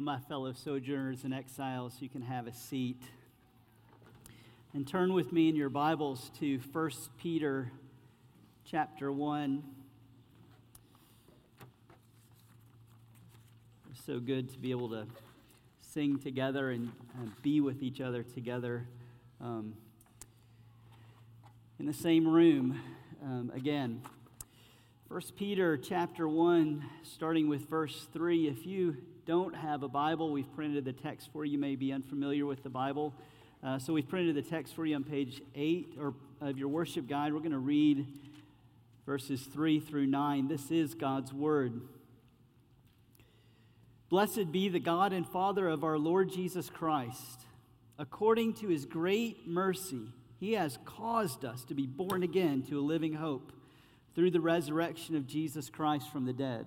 My fellow sojourners and exiles, you can have a seat. And turn with me in your Bibles to 1 Peter chapter 1. It's so good to be able to sing together and, and be with each other together um, in the same room um, again. 1 Peter chapter 1, starting with verse 3. If you don't have a Bible, we've printed the text for you. you may be unfamiliar with the Bible. Uh, so we've printed the text for you on page 8 or of your worship guide. We're going to read verses 3 through 9. This is God's Word. Blessed be the God and Father of our Lord Jesus Christ. According to his great mercy, he has caused us to be born again to a living hope through the resurrection of Jesus Christ from the dead,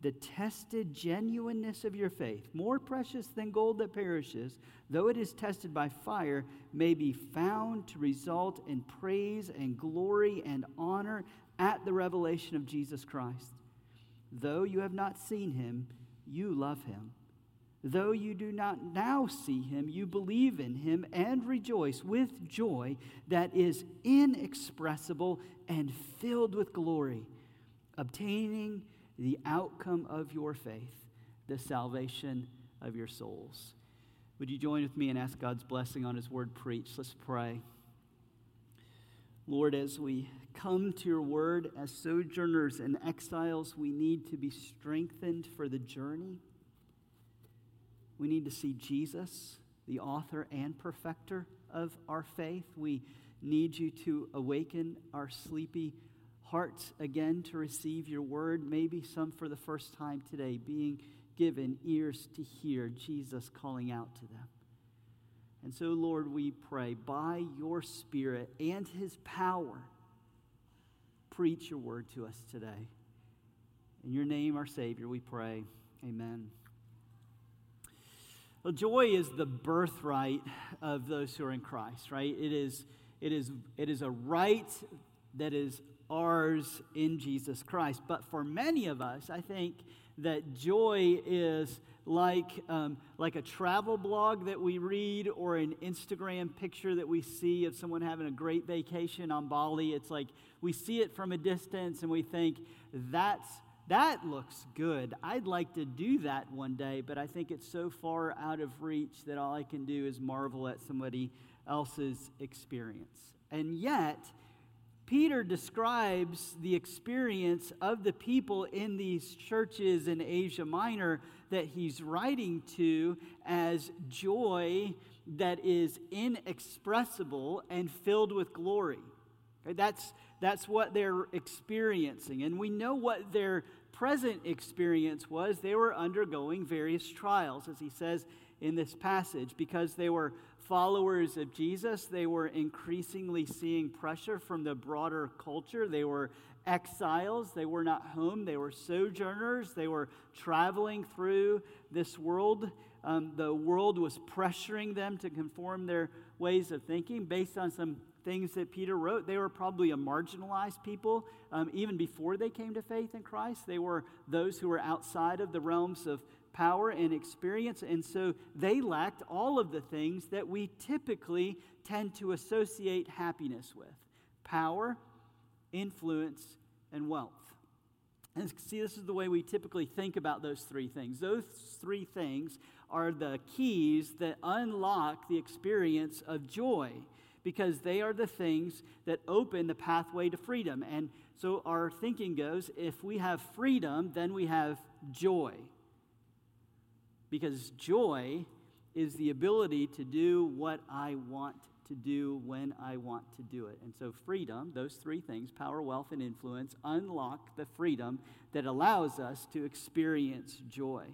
the tested genuineness of your faith, more precious than gold that perishes, though it is tested by fire, may be found to result in praise and glory and honor at the revelation of Jesus Christ. Though you have not seen him, you love him. Though you do not now see him, you believe in him and rejoice with joy that is inexpressible and filled with glory, obtaining the outcome of your faith, the salvation of your souls. Would you join with me and ask God's blessing on his word preached? Let's pray. Lord, as we come to your word as sojourners and exiles, we need to be strengthened for the journey. We need to see Jesus, the author and perfecter of our faith. We need you to awaken our sleepy hearts again to receive your word, maybe some for the first time today, being given ears to hear Jesus calling out to them. And so, Lord, we pray by your Spirit and his power, preach your word to us today. In your name, our Savior, we pray. Amen. Well, joy is the birthright of those who are in Christ, right? It is, it is, it is a right that is ours in Jesus Christ. But for many of us, I think that joy is like, um, like a travel blog that we read or an Instagram picture that we see of someone having a great vacation on Bali. It's like we see it from a distance and we think, that's, that looks good. I'd like to do that one day, but I think it's so far out of reach that all I can do is marvel at somebody else's experience. And yet, Peter describes the experience of the people in these churches in Asia Minor that he's writing to as joy that is inexpressible and filled with glory. Okay, that's, that's what they're experiencing. And we know what their present experience was. They were undergoing various trials, as he says in this passage, because they were followers of Jesus, they were increasingly seeing pressure from the broader culture. They were exiles, they were not home, they were sojourners, they were traveling through this world. Um, the world was pressuring them to conform their ways of thinking based on some things that Peter wrote. They were probably a marginalized people um, even before they came to faith in Christ. They were those who were outside of the realms of power and experience, and so they lacked all of the things that we typically tend to associate happiness with power, influence, and wealth. And see, this is the way we typically think about those three things. Those three things are the keys that unlock the experience of joy because they are the things that open the pathway to freedom. And so our thinking goes if we have freedom, then we have joy because joy is the ability to do what I want to do when I want to do it. And so, freedom, those three things power, wealth, and influence unlock the freedom that allows us to experience joy.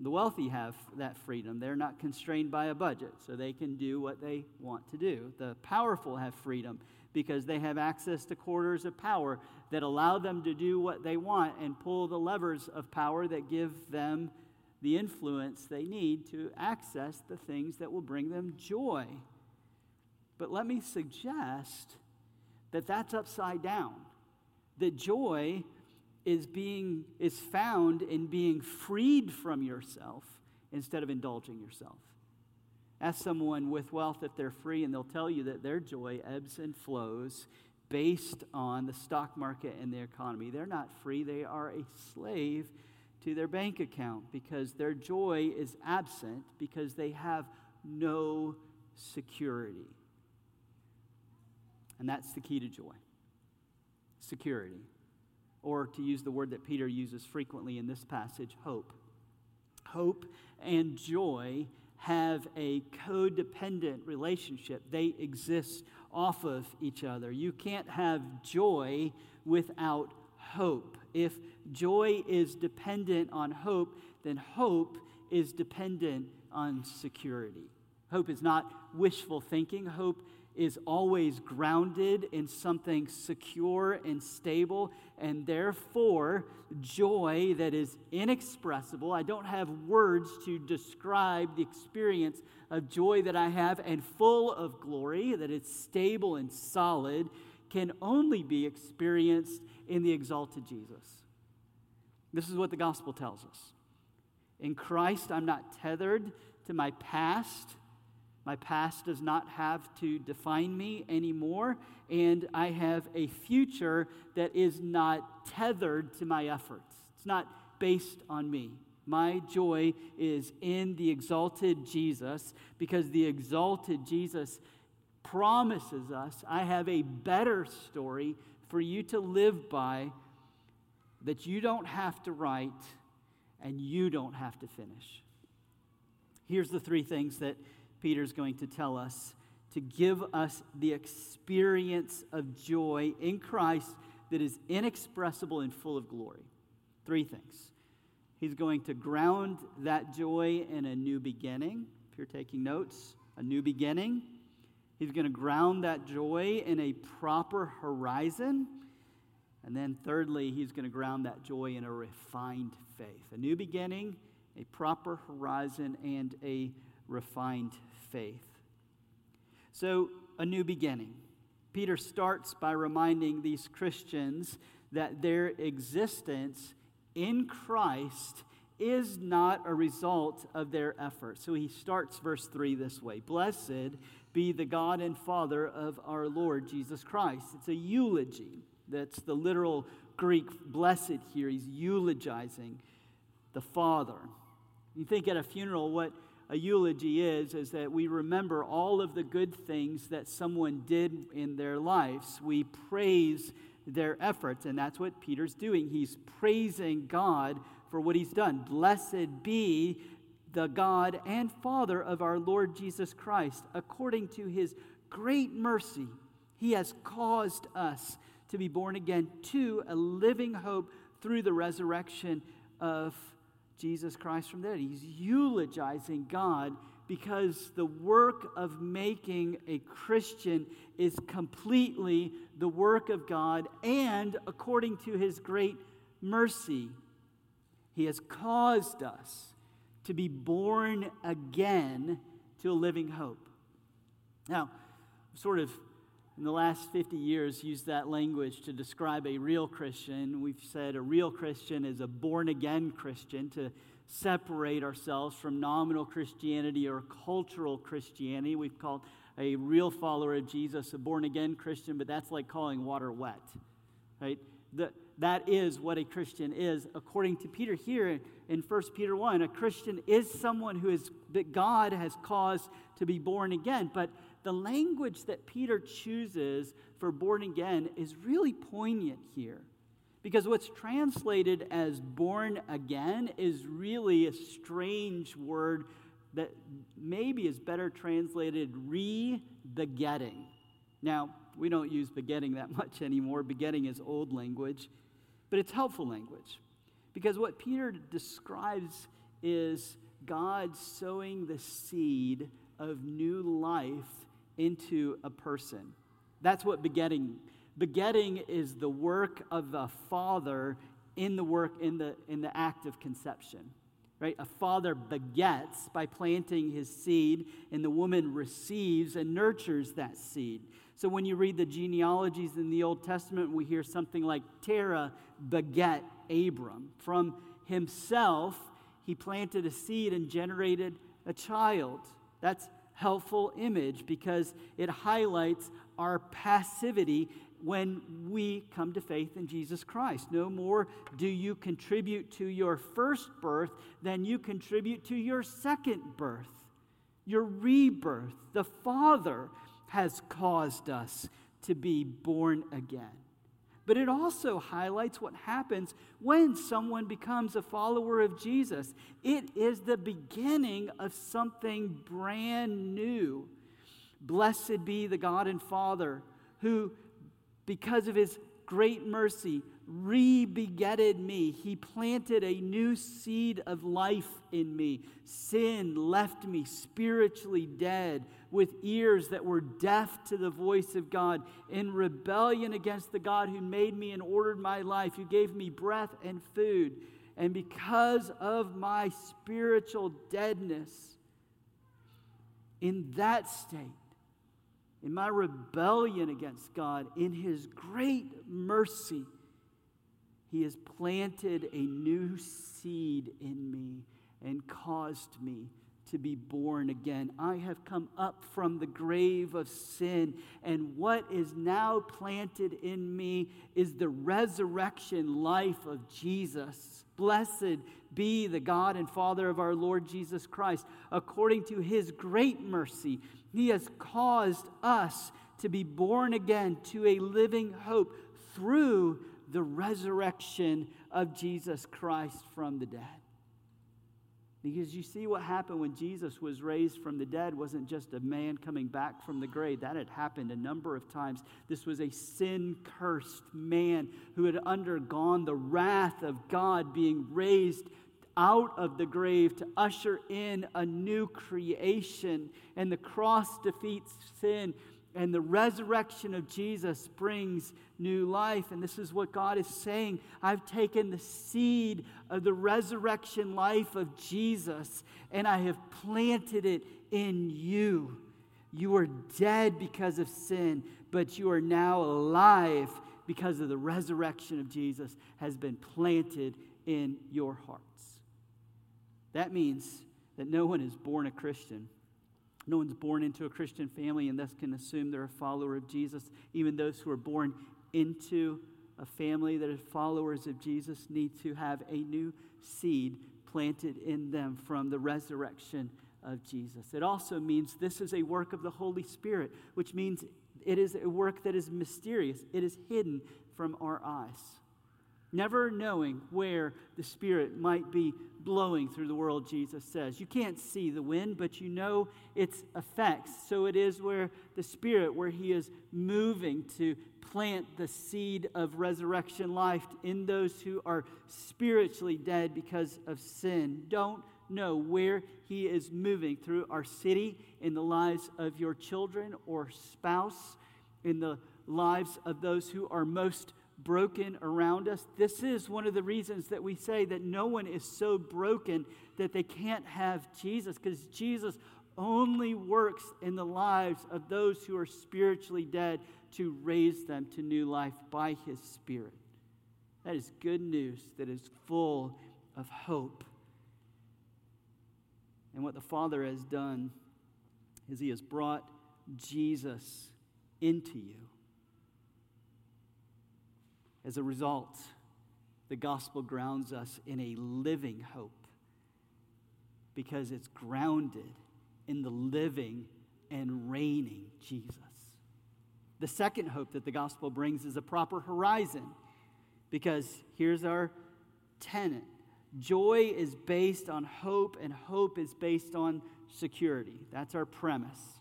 The wealthy have that freedom. They're not constrained by a budget, so they can do what they want to do. The powerful have freedom because they have access to quarters of power that allow them to do what they want and pull the levers of power that give them the influence they need to access the things that will bring them joy. But let me suggest that that's upside down. That joy is being is found in being freed from yourself instead of indulging yourself. Ask someone with wealth if they're free, and they'll tell you that their joy ebbs and flows based on the stock market and the economy. They're not free, they are a slave to their bank account because their joy is absent because they have no security. And that's the key to joy security. Or to use the word that Peter uses frequently in this passage, hope. Hope and joy have a codependent relationship, they exist off of each other. You can't have joy without hope. If joy is dependent on hope, then hope is dependent on security. Hope is not wishful thinking. Hope is always grounded in something secure and stable, and therefore joy that is inexpressible. I don't have words to describe the experience of joy that I have and full of glory, that it's stable and solid, can only be experienced in the exalted Jesus. This is what the gospel tells us. In Christ, I'm not tethered to my past my past does not have to define me anymore, and I have a future that is not tethered to my efforts. It's not based on me. My joy is in the exalted Jesus because the exalted Jesus promises us I have a better story for you to live by that you don't have to write and you don't have to finish. Here's the three things that Peter's going to tell us to give us the experience of joy in Christ that is inexpressible and full of glory. Three things. He's going to ground that joy in a new beginning. If you're taking notes, a new beginning. He's going to ground that joy in a proper horizon. And then, thirdly, he's going to ground that joy in a refined faith. A new beginning, a proper horizon, and a refined faith. So, a new beginning. Peter starts by reminding these Christians that their existence in Christ is not a result of their effort. So he starts verse 3 this way Blessed be the God and Father of our Lord Jesus Christ. It's a eulogy. That's the literal Greek blessed here. He's eulogizing the Father. You think at a funeral, what a eulogy is is that we remember all of the good things that someone did in their lives. We praise their efforts, and that's what Peter's doing. He's praising God for what he's done. Blessed be the God and Father of our Lord Jesus Christ. According to his great mercy, he has caused us to be born again to a living hope through the resurrection of Jesus Christ from the dead. He's eulogizing God because the work of making a Christian is completely the work of God, and according to his great mercy, he has caused us to be born again to a living hope. Now, sort of in the last 50 years used that language to describe a real Christian. We've said a real Christian is a born again Christian to separate ourselves from nominal Christianity or cultural Christianity. We've called a real follower of Jesus a born again Christian, but that's like calling water wet, right? The, that is what a Christian is. According to Peter here in 1 Peter 1, a Christian is someone who is, that God has caused to be born again. But the language that Peter chooses for born again is really poignant here. Because what's translated as born again is really a strange word that maybe is better translated re begetting. Now, we don't use begetting that much anymore. Begetting is old language, but it's helpful language. Because what Peter describes is God sowing the seed of new life into a person. That's what begetting. Begetting is the work of the father in the work in the in the act of conception. Right? A father begets by planting his seed, and the woman receives and nurtures that seed. So when you read the genealogies in the Old Testament, we hear something like Terah beget Abram. From himself, he planted a seed and generated a child. That's helpful image because it highlights our passivity when we come to faith in Jesus Christ. No more do you contribute to your first birth than you contribute to your second birth, your rebirth. The Father has caused us to be born again. But it also highlights what happens when someone becomes a follower of Jesus. It is the beginning of something brand new. Blessed be the God and Father who, because of his great mercy, re-begetted me. He planted a new seed of life in me. Sin left me spiritually dead, with ears that were deaf to the voice of God, in rebellion against the God who made me and ordered my life, who gave me breath and food. And because of my spiritual deadness, in that state, in my rebellion against God, in His great mercy, He has planted a new seed in me and caused me to be born again. I have come up from the grave of sin, and what is now planted in me is the resurrection life of Jesus. Blessed be the God and Father of our Lord Jesus Christ. According to his great mercy, he has caused us to be born again to a living hope through the resurrection of Jesus Christ from the dead. Because you see what happened when Jesus was raised from the dead wasn't just a man coming back from the grave. That had happened a number of times. This was a sin cursed man who had undergone the wrath of God being raised out of the grave to usher in a new creation. And the cross defeats sin and the resurrection of Jesus brings new life. And this is what God is saying. I've taken the seed of the resurrection life of Jesus and I have planted it in you. You are dead because of sin, but you are now alive because of the resurrection of Jesus has been planted in your hearts. That means that no one is born a Christian no one's born into a Christian family and thus can assume they're a follower of Jesus. Even those who are born into a family that is followers of Jesus need to have a new seed planted in them from the resurrection of Jesus. It also means this is a work of the Holy Spirit, which means it is a work that is mysterious, it is hidden from our eyes never knowing where the Spirit might be blowing through the world, Jesus says. You can't see the wind, but you know its effects. So it is where the Spirit, where He is moving to plant the seed of resurrection life in those who are spiritually dead because of sin. Don't know where He is moving through our city, in the lives of your children or spouse, in the lives of those who are most broken around us. This is one of the reasons that we say that no one is so broken that they can't have Jesus, because Jesus only works in the lives of those who are spiritually dead to raise them to new life by his Spirit. That is good news that is full of hope. And what the Father has done is he has brought Jesus into you. As a result, the gospel grounds us in a living hope because it's grounded in the living and reigning Jesus. The second hope that the gospel brings is a proper horizon because here's our tenet joy is based on hope, and hope is based on security. That's our premise.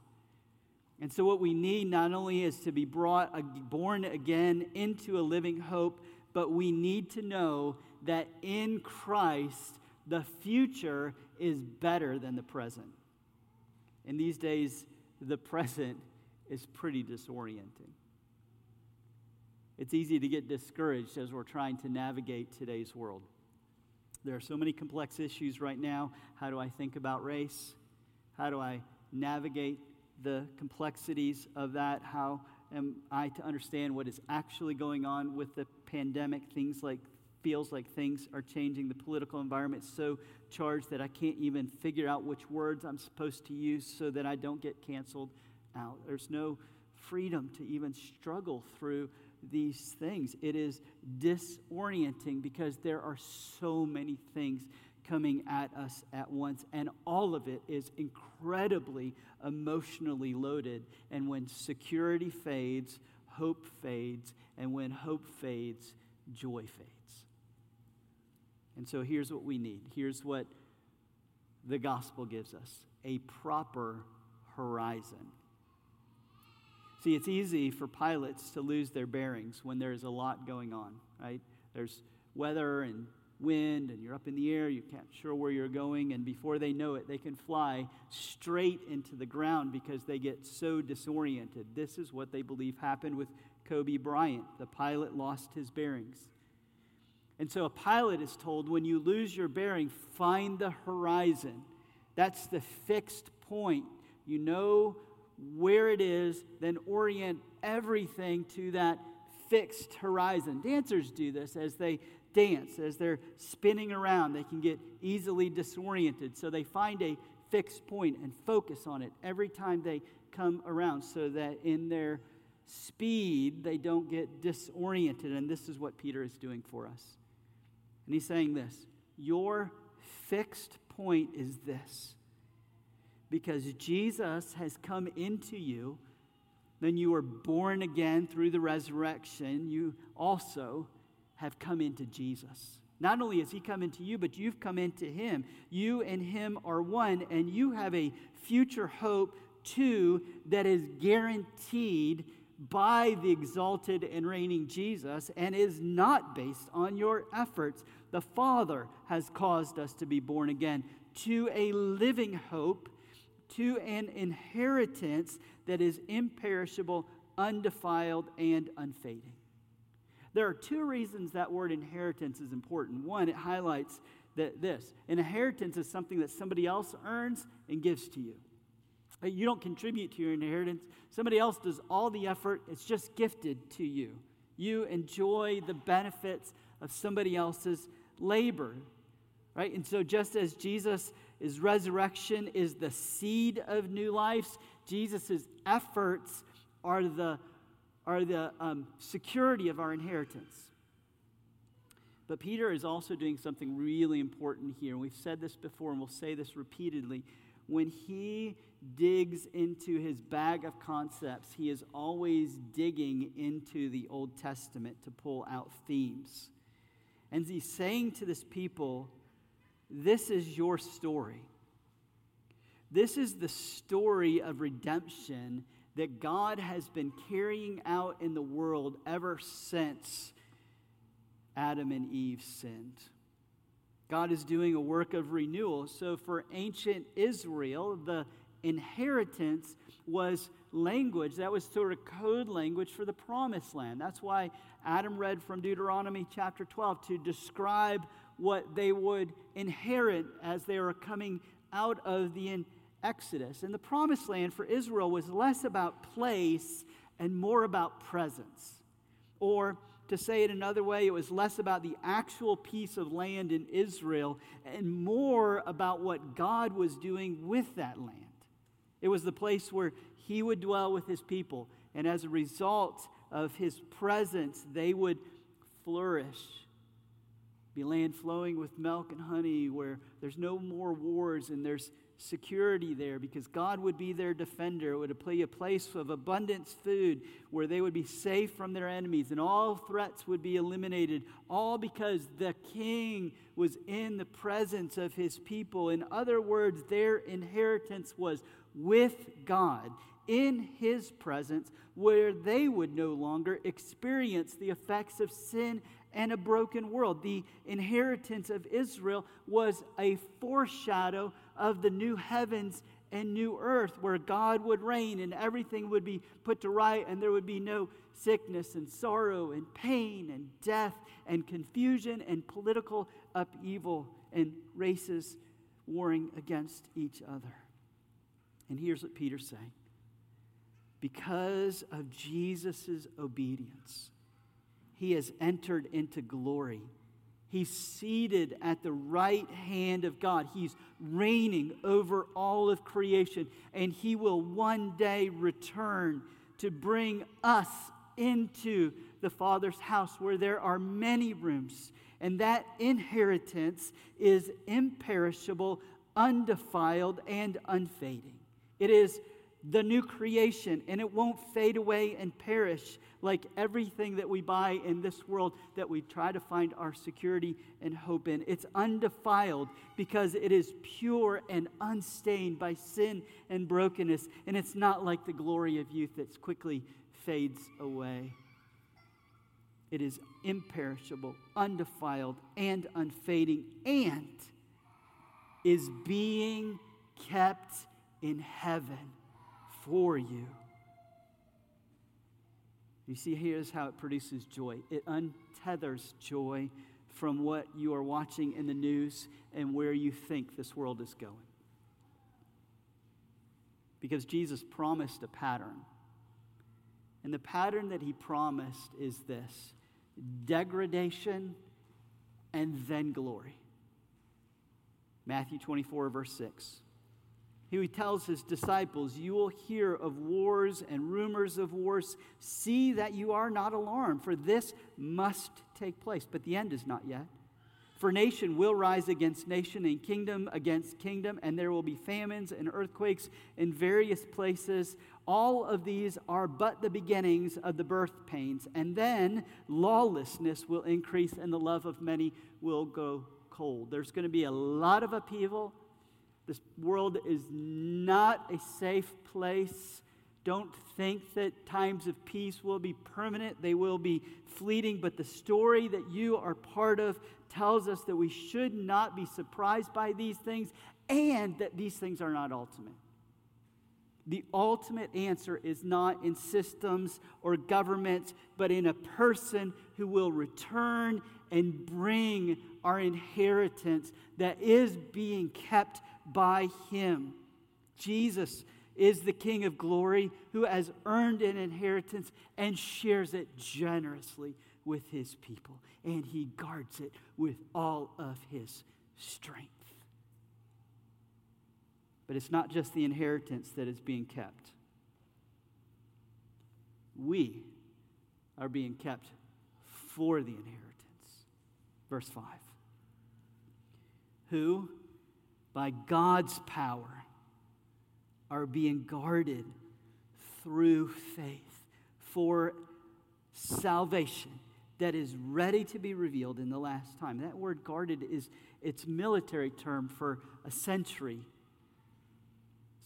And so, what we need not only is to be brought, born again into a living hope, but we need to know that in Christ, the future is better than the present. In these days, the present is pretty disorienting. It's easy to get discouraged as we're trying to navigate today's world. There are so many complex issues right now. How do I think about race? How do I navigate the complexities of that? How am I to understand what is actually going on with the pandemic? Things like feels like things are changing. The political environment so charged that I can't even figure out which words I'm supposed to use so that I don't get canceled out. There's no freedom to even struggle through these things. It is disorienting because there are so many things coming at us at once, and all of it is incredibly emotionally loaded. And when security fades, hope fades, and when hope fades, joy fades. And so here's what we need. Here's what the gospel gives us a proper horizon. See, it's easy for pilots to lose their bearings when there's a lot going on, right? There's weather and wind, and you're up in the air, you can't sure where you're going, and before they know it, they can fly straight into the ground because they get so disoriented. This is what they believe happened with Kobe Bryant. The pilot lost his bearings. And so a pilot is told when you lose your bearing, find the horizon. That's the fixed point. You know where it is, then orient everything to that fixed horizon. Dancers do this as they dance, as they're spinning around, they can get easily disoriented. So they find a fixed point and focus on it every time they come around so that in their speed they don't get disoriented. And this is what Peter is doing for us. And he's saying this Your fixed point is this because Jesus has come into you, then you are born again through the resurrection. You also have come into Jesus. Not only has he come into you, but you've come into him. You and him are one, and you have a future hope too that is guaranteed by the exalted and reigning Jesus and is not based on your efforts. The Father has caused us to be born again to a living hope to an inheritance that is imperishable, undefiled, and unfading. There are two reasons that word inheritance is important. One, it highlights that this an inheritance is something that somebody else earns and gives to you. You don't contribute to your inheritance, somebody else does all the effort, it's just gifted to you. You enjoy the benefits of somebody else's labor, right? And so, just as Jesus his resurrection is the seed of new lives, Jesus' efforts are the, are the um, security of our inheritance. But Peter is also doing something really important here. And We've said this before, and we'll say this repeatedly. When he digs into his bag of concepts, he is always digging into the Old Testament to pull out themes. And he's saying to this people, this is your story. This is the story of redemption that God has been carrying out in the world ever since Adam and Eve sinned. God is doing a work of renewal. So, for ancient Israel, the inheritance was language. That was sort of code language for the promised land. That's why Adam read from Deuteronomy chapter 12 to describe what they would inherit as they were coming out of the Exodus. And the promised land for Israel was less about place and more about presence. Or to say it another way, it was less about the actual piece of land in Israel and more about what God was doing with that land. It was the place where He would dwell with His people. And as a result of His presence, they would flourish be land flowing with milk and honey, where there's no more wars and there's security there because God would be their defender. It would be a place of abundance food where they would be safe from their enemies and all threats would be eliminated, all because the king was in the presence of his people. In other words, their inheritance was with God in his presence where they would no longer experience the effects of sin and a broken world. The inheritance of Israel was a foreshadow of the new heavens and new earth where God would reign and everything would be put to right and there would be no sickness and sorrow and pain and death and confusion and political upheaval and races warring against each other. And here's what Peter's saying because of Jesus' obedience, he has entered into glory. He's seated at the right hand of God. He's reigning over all of creation, and he will one day return to bring us into the Father's house where there are many rooms. And that inheritance is imperishable, undefiled, and unfading. It is the new creation, and it won't fade away and perish like everything that we buy in this world that we try to find our security and hope in. It's undefiled because it is pure and unstained by sin and brokenness, and it's not like the glory of youth that quickly fades away. It is imperishable, undefiled, and unfading, and is being kept in heaven for you. You see, here's how it produces joy it untethers joy from what you are watching in the news and where you think this world is going. Because Jesus promised a pattern. And the pattern that he promised is this degradation and then glory. Matthew 24, verse 6. He tells his disciples, You will hear of wars and rumors of wars. See that you are not alarmed, for this must take place. But the end is not yet. For nation will rise against nation, and kingdom against kingdom, and there will be famines and earthquakes in various places. All of these are but the beginnings of the birth pains. And then lawlessness will increase, and the love of many will go cold. There's going to be a lot of upheaval this world is not a safe place. Don't think that times of peace will be permanent, they will be fleeting. But the story that you are part of tells us that we should not be surprised by these things and that these things are not ultimate. The ultimate answer is not in systems or governments, but in a person who will return and bring our inheritance that is being kept by him. Jesus is the King of glory who has earned an inheritance and shares it generously with his people. And he guards it with all of his strength. But it's not just the inheritance that is being kept, we are being kept for the inheritance. Verse 5. Who by God's power are being guarded through faith for salvation that is ready to be revealed in the last time. That word guarded is its military term for a sentry.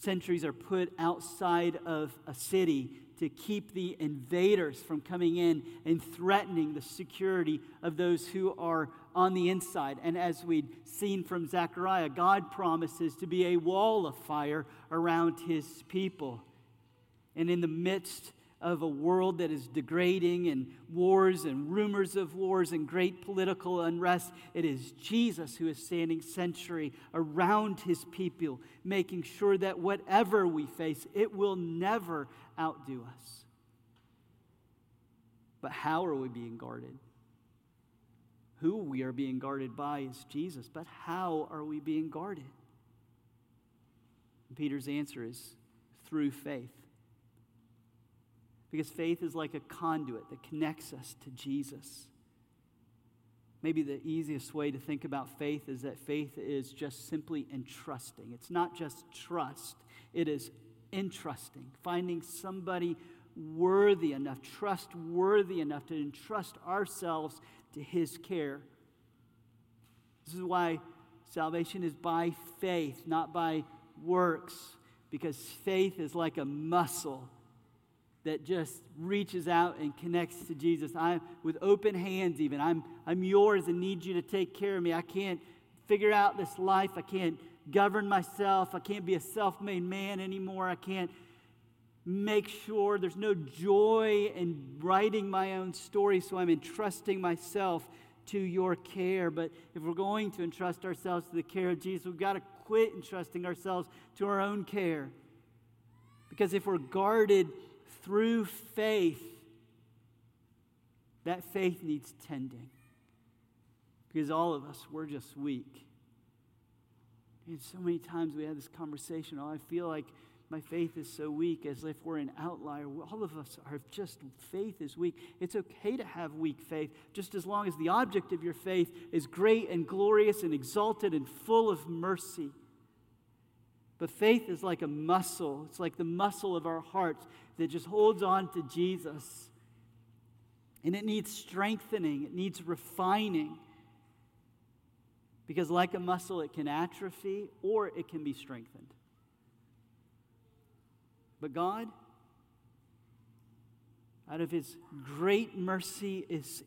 Sentries are put outside of a city to keep the invaders from coming in and threatening the security of those who are on the inside. And as we'd seen from Zechariah, God promises to be a wall of fire around his people. And in the midst of a world that is degrading and wars and rumors of wars and great political unrest, it is Jesus who is standing sentry around his people, making sure that whatever we face, it will never outdo us. But how are we being guarded? Who we are being guarded by is Jesus, but how are we being guarded? And Peter's answer is through faith. Because faith is like a conduit that connects us to Jesus. Maybe the easiest way to think about faith is that faith is just simply entrusting. It's not just trust, it is entrusting, finding somebody worthy enough, trustworthy enough to entrust ourselves to his care. This is why salvation is by faith, not by works, because faith is like a muscle that just reaches out and connects to Jesus. I'm with open hands even. I'm I'm yours and need you to take care of me. I can't figure out this life. I can't govern myself. I can't be a self-made man anymore. I can't make sure there's no joy in writing my own story, so I'm entrusting myself to your care. But if we're going to entrust ourselves to the care of Jesus, we've got to quit entrusting ourselves to our own care. Because if we're guarded through faith, that faith needs tending. Because all of us, we're just weak. And so many times we have this conversation, oh, I feel like my faith is so weak, as if we're an outlier. All of us are just, faith is weak. It's okay to have weak faith, just as long as the object of your faith is great and glorious and exalted and full of mercy. But faith is like a muscle, it's like the muscle of our hearts that just holds on to Jesus. And it needs strengthening, it needs refining. Because, like a muscle, it can atrophy or it can be strengthened. But God, out of His great mercy, is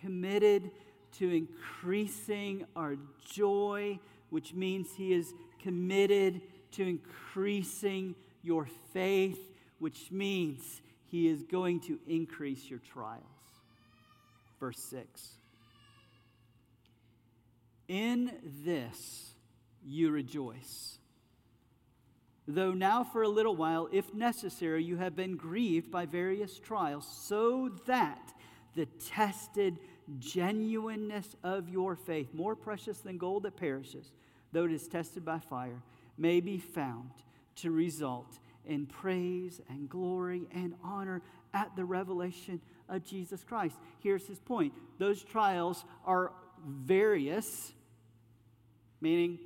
committed to increasing our joy, which means He is committed to increasing your faith, which means He is going to increase your trials. Verse 6. In this you rejoice though now for a little while, if necessary, you have been grieved by various trials, so that the tested genuineness of your faith, more precious than gold that perishes, though it is tested by fire, may be found to result in praise and glory and honor at the revelation of Jesus Christ. Here's his point those trials are various, meaning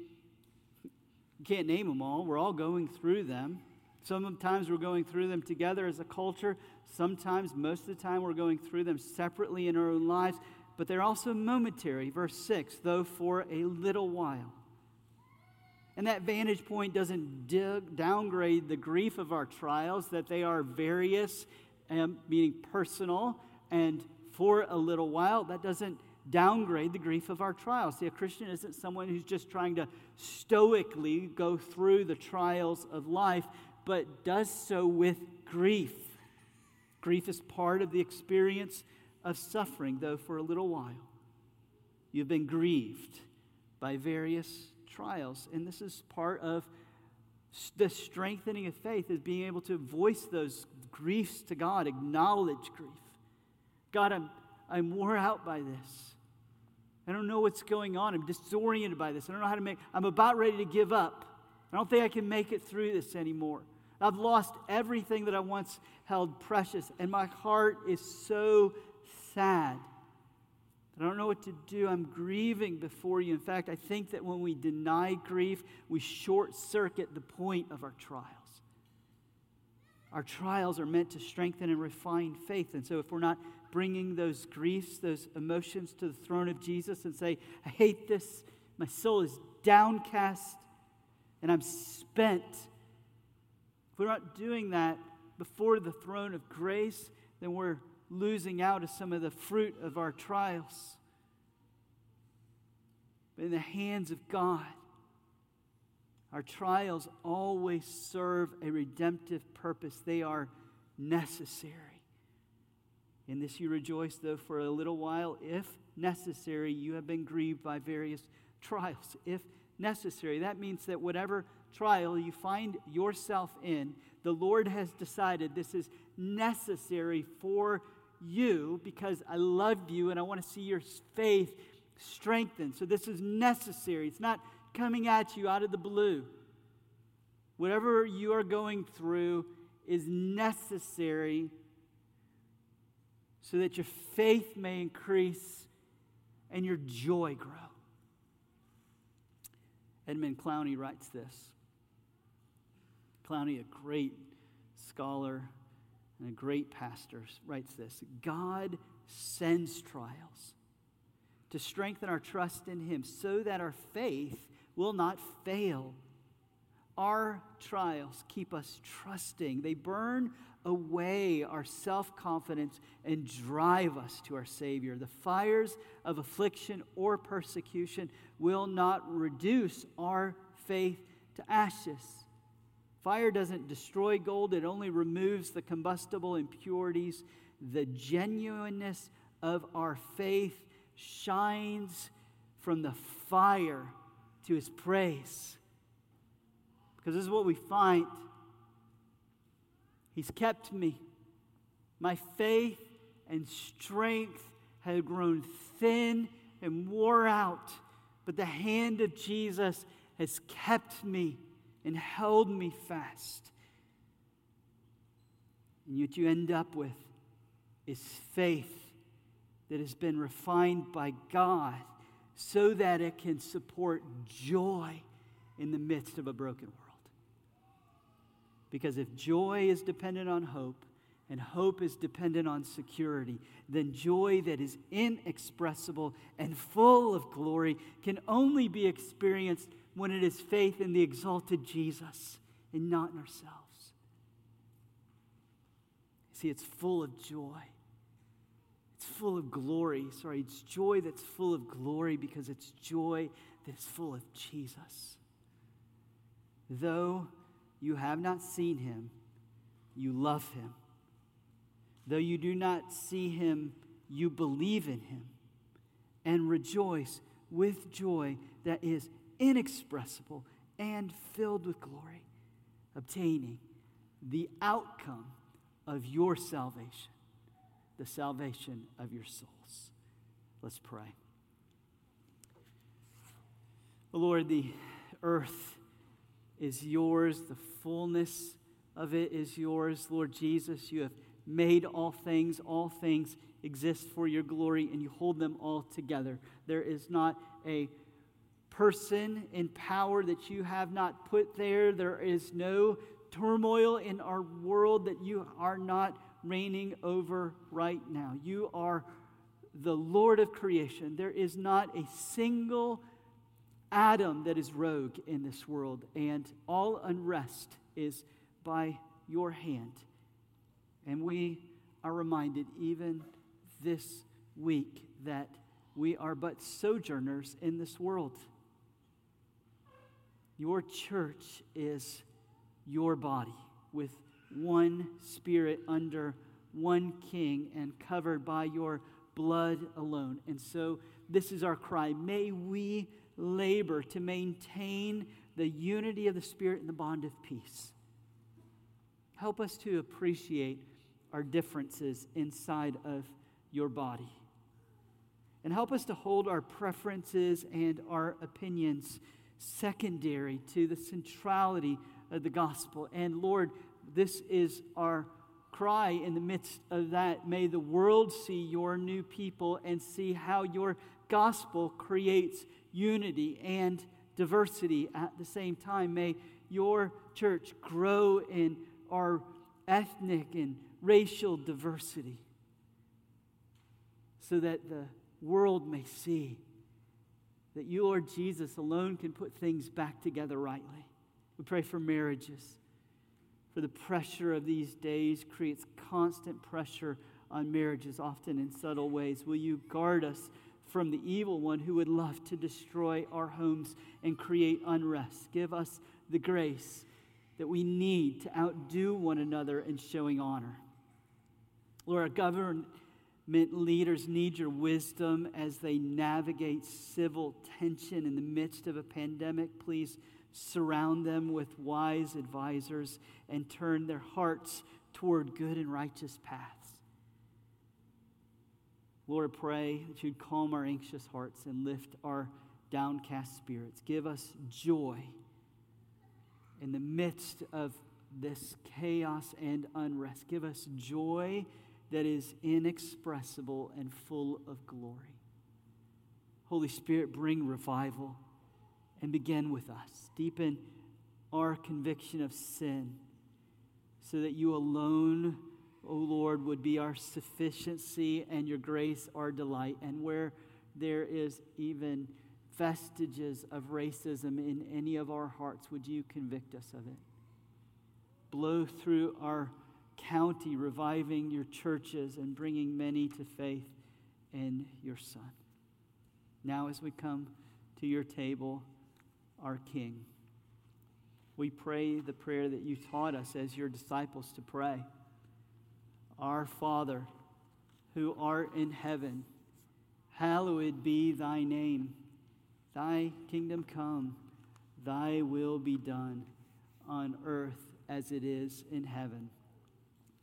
you can't name them all. We're all going through them. Sometimes we're going through them together as a culture. Sometimes, most of the time, we're going through them separately in our own lives. But they're also momentary. Verse 6 though for a little while. And that vantage point doesn't dig, downgrade the grief of our trials, that they are various, um, meaning personal, and for a little while. That doesn't downgrade the grief of our trials. See, a Christian isn't someone who's just trying to stoically go through the trials of life, but does so with grief. Grief is part of the experience of suffering, though for a little while. You've been grieved by various trials, and this is part of the strengthening of faith is being able to voice those griefs to God, acknowledge grief. God, I'm, I'm wore out by this. I don't know what's going on. I'm disoriented by this. I don't know how to make, I'm about ready to give up. I don't think I can make it through this anymore. I've lost everything that I once held precious, and my heart is so sad. I don't know what to do. I'm grieving before you. In fact, I think that when we deny grief, we short circuit the point of our trials. Our trials are meant to strengthen and refine faith. And so, if we're not bringing those griefs, those emotions to the throne of Jesus and say, I hate this. My soul is downcast and I'm spent. If we're not doing that before the throne of grace, then we're losing out of some of the fruit of our trials. But in the hands of God, our trials always serve a redemptive purpose. They are necessary. In this you rejoice, though for a little while, if necessary, you have been grieved by various trials. If necessary, that means that whatever trial you find yourself in, the Lord has decided this is necessary for you because I love you and I want to see your faith strengthened. So this is necessary. It's not coming at you out of the blue. Whatever you are going through is necessary so that your faith may increase and your joy grow. Edmund Clowney writes this. Clowney, a great scholar and a great pastor, writes this God sends trials to strengthen our trust in Him so that our faith will not fail. Our trials keep us trusting, they burn away our self confidence and drive us to our Savior. The fires of affliction or persecution will not reduce our faith to ashes. Fire doesn't destroy gold, it only removes the combustible impurities. The genuineness of our faith shines from the fire to his praise. Because this is what we find He's kept me. My faith and strength had grown thin and wore out, but the hand of Jesus has kept me and held me fast. And what you end up with is faith that has been refined by God so that it can support joy in the midst of a broken world. Because if joy is dependent on hope, and hope is dependent on security, then joy that is inexpressible and full of glory can only be experienced when it is faith in the exalted Jesus and not in ourselves. See, it's full of joy. It's full of glory. Sorry, it's joy that's full of glory because it's joy that is full of Jesus. Though you have not seen him, you love him. Though you do not see him, you believe in him and rejoice with joy that is inexpressible and filled with glory, obtaining the outcome of your salvation, the salvation of your souls. Let's pray. Lord, the earth is yours, the fullness of it is yours. Lord Jesus, you have made all things, all things exist for your glory, and you hold them all together. There is not a person in power that you have not put there. There is no turmoil in our world that you are not reigning over right now. You are the Lord of creation. There is not a single atom that is rogue in this world, and all unrest is by your hand. And we are reminded, even this week, that we are but sojourners in this world. Your church is your body with one spirit under one king and covered by your blood alone. And so, this is our cry. May we labor to maintain the unity of the Spirit and the bond of peace. Help us to appreciate our differences inside of your body. And help us to hold our preferences and our opinions secondary to the centrality of the gospel. And Lord, this is our cry in the midst of that. May the world see your new people and see how your gospel creates unity and diversity at the same time. May your church grow in our ethnic and racial diversity so that the world may see that you, Lord Jesus, alone can put things back together rightly. We pray for marriages. For the pressure of these days creates constant pressure on marriages, often in subtle ways. Will you guard us from the evil one who would love to destroy our homes and create unrest. Give us the grace that we need to outdo one another in showing honor. Lord, our government leaders need your wisdom as they navigate civil tension in the midst of a pandemic. Please surround them with wise advisors and turn their hearts toward good and righteous paths. Lord, pray that you'd calm our anxious hearts and lift our downcast spirits. Give us joy in the midst of this chaos and unrest. Give us joy that is inexpressible and full of glory. Holy Spirit, bring revival and begin with us. Deepen our conviction of sin so that you alone O Lord, would be our sufficiency and your grace our delight. And where there is even vestiges of racism in any of our hearts, would you convict us of it? Blow through our county, reviving your churches and bringing many to faith in your Son. Now, as we come to your table, our King, we pray the prayer that you taught us as your disciples to pray. Our Father, who art in heaven, hallowed be thy name. Thy kingdom come, thy will be done on earth as it is in heaven.